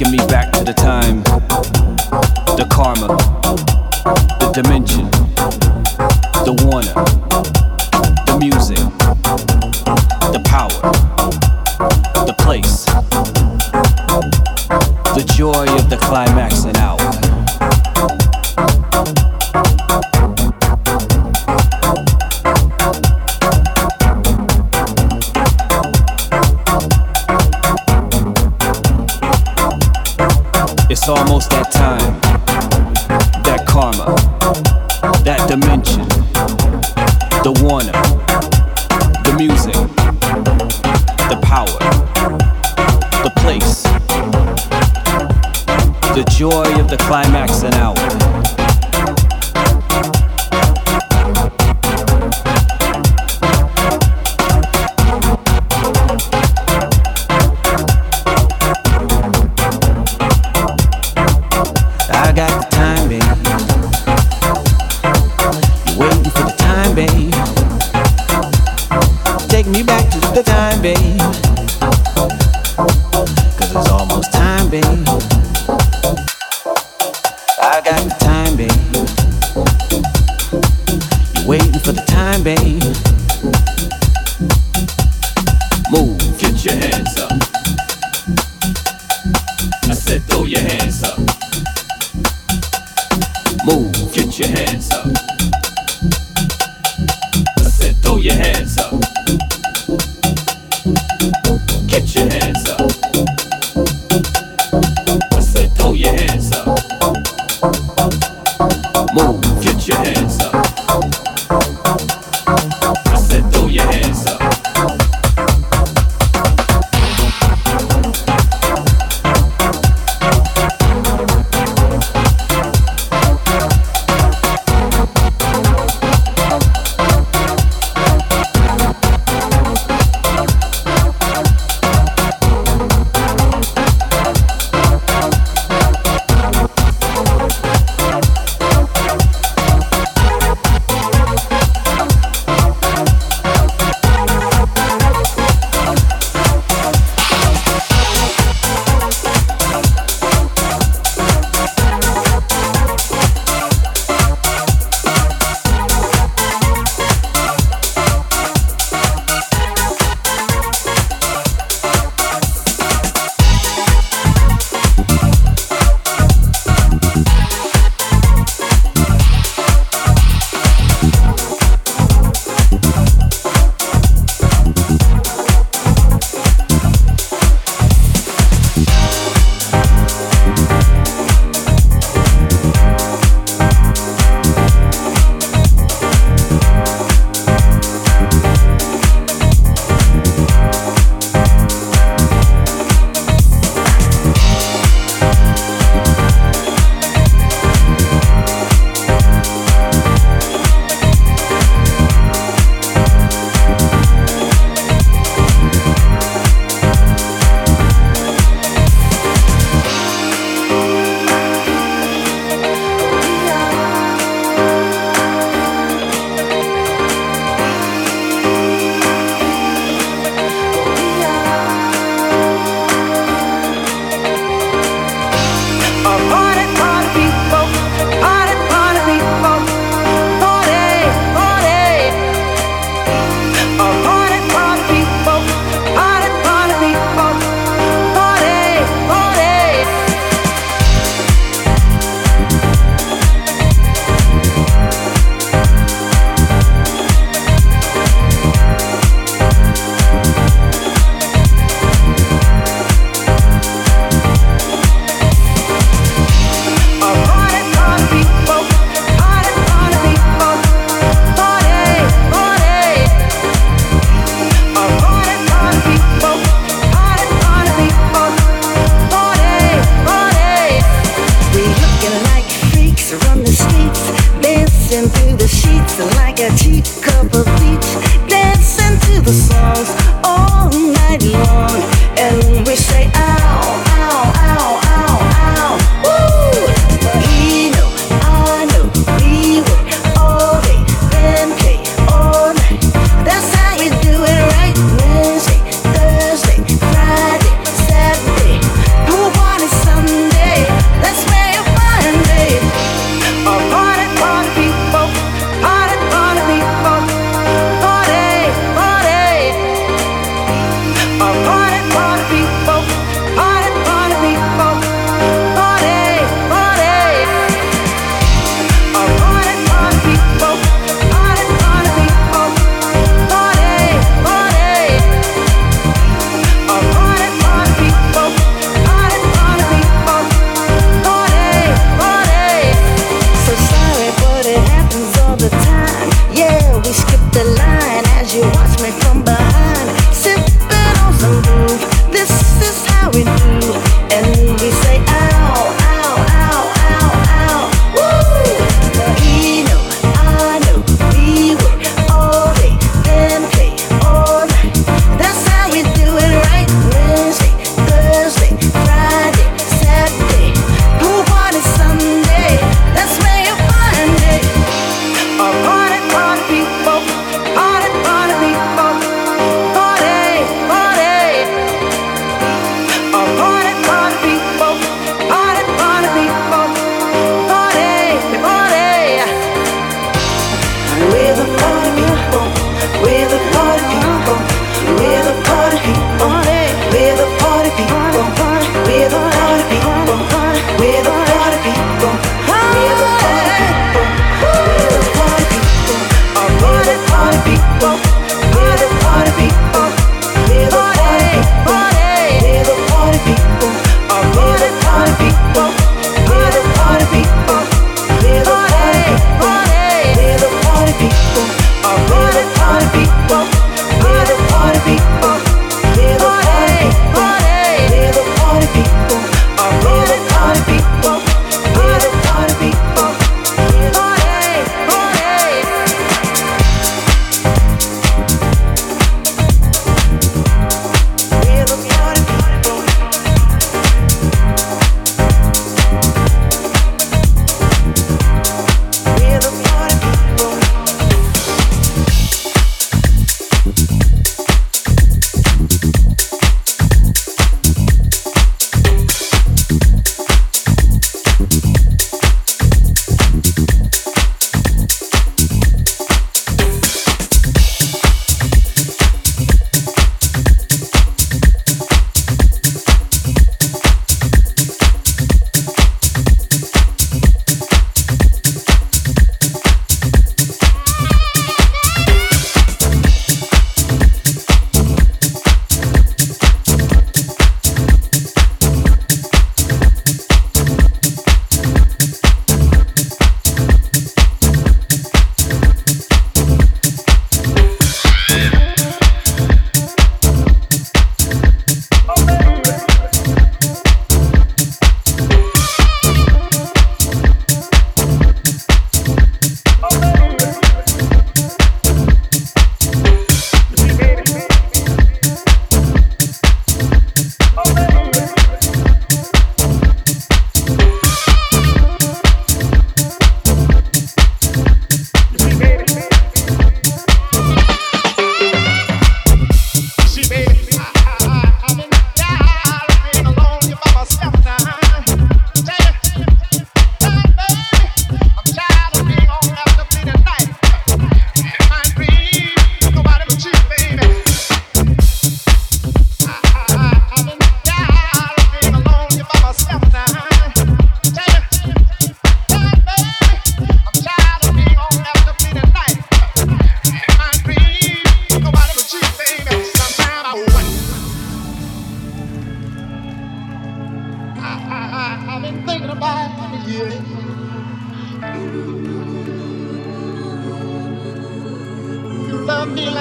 taking me back to the time, the karma, the dimension, the warner, the music, the power, the place, the joy. It's almost that time, that karma, that dimension, the warning, the music, the power, the place, the joy of the climax and hour. like a teacup of peach.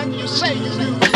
that you say you do.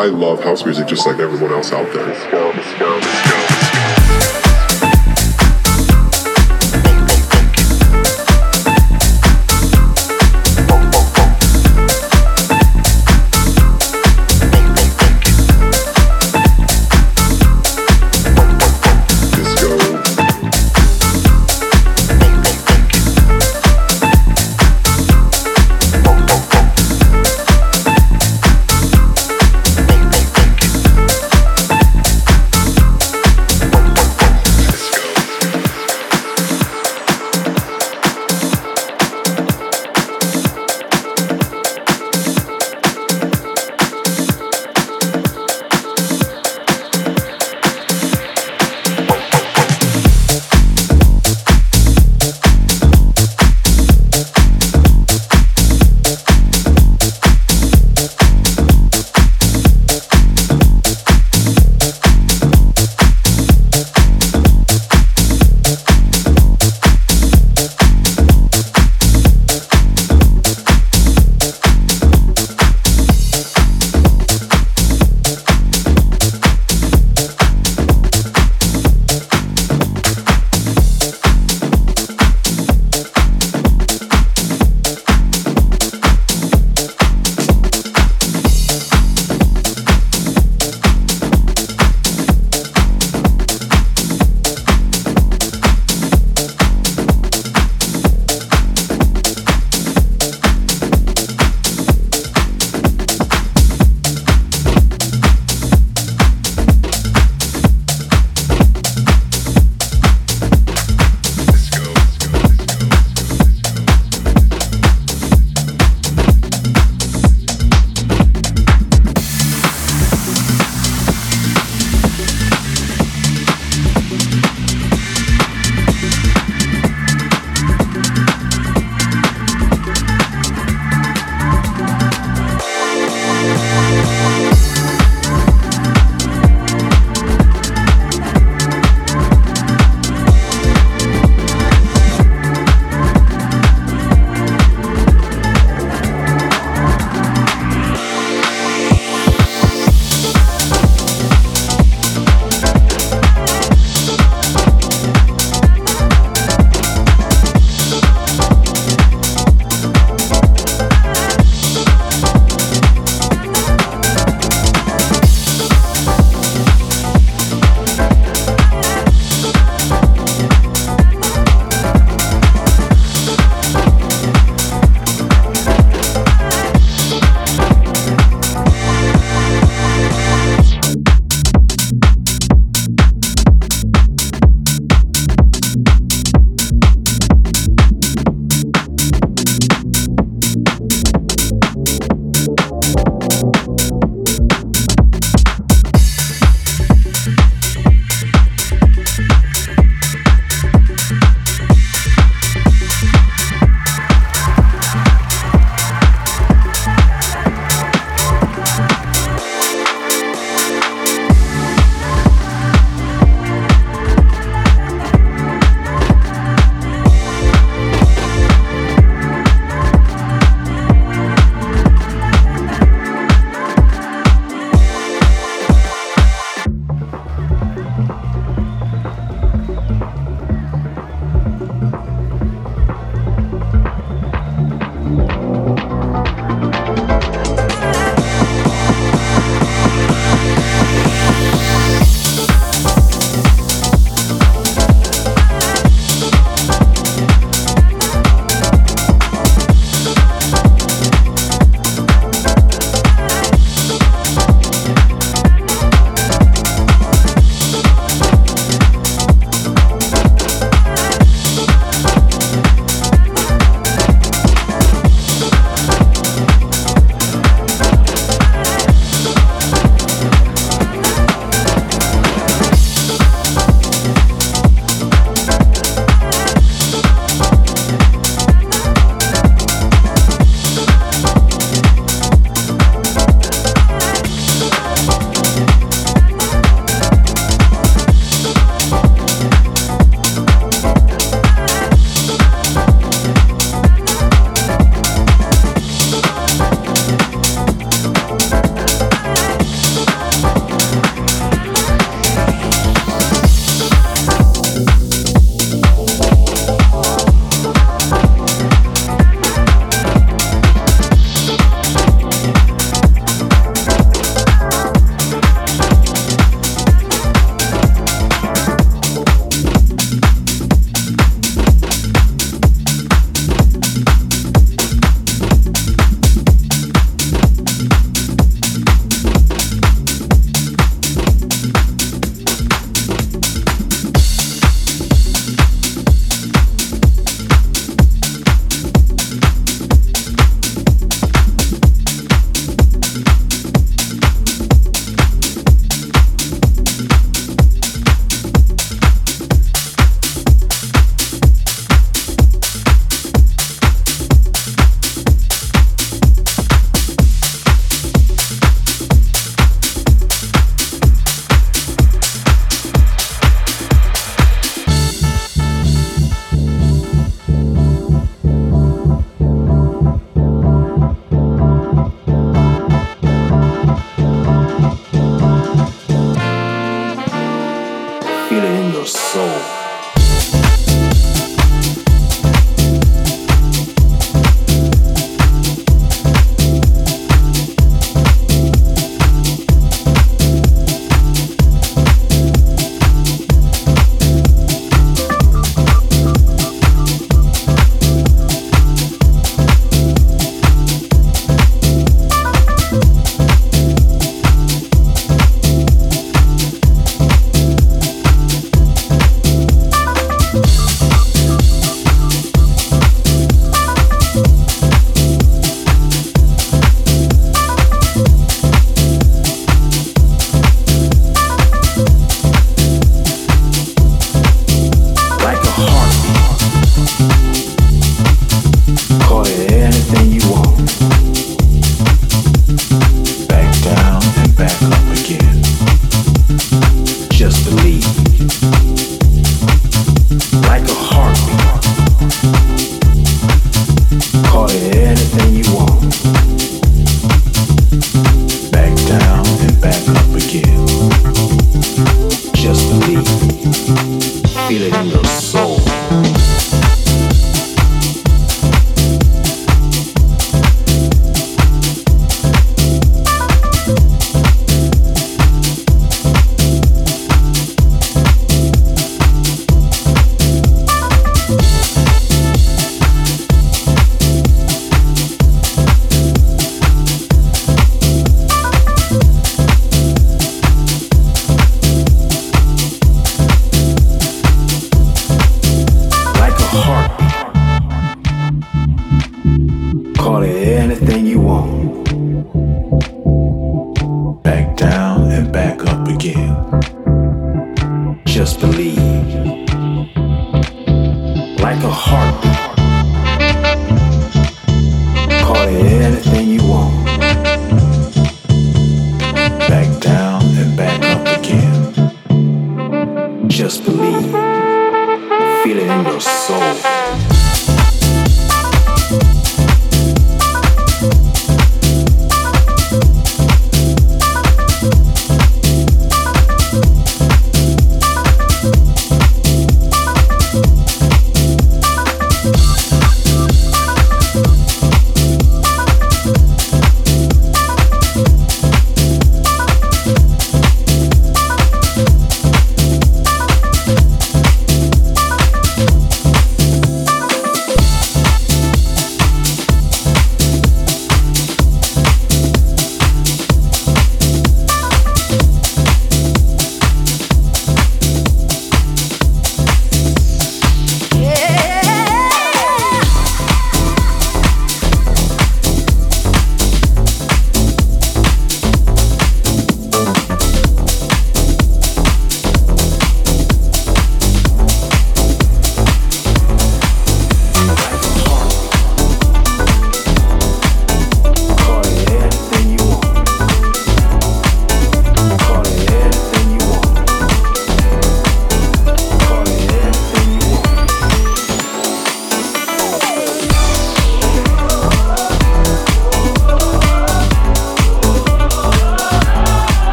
I love house music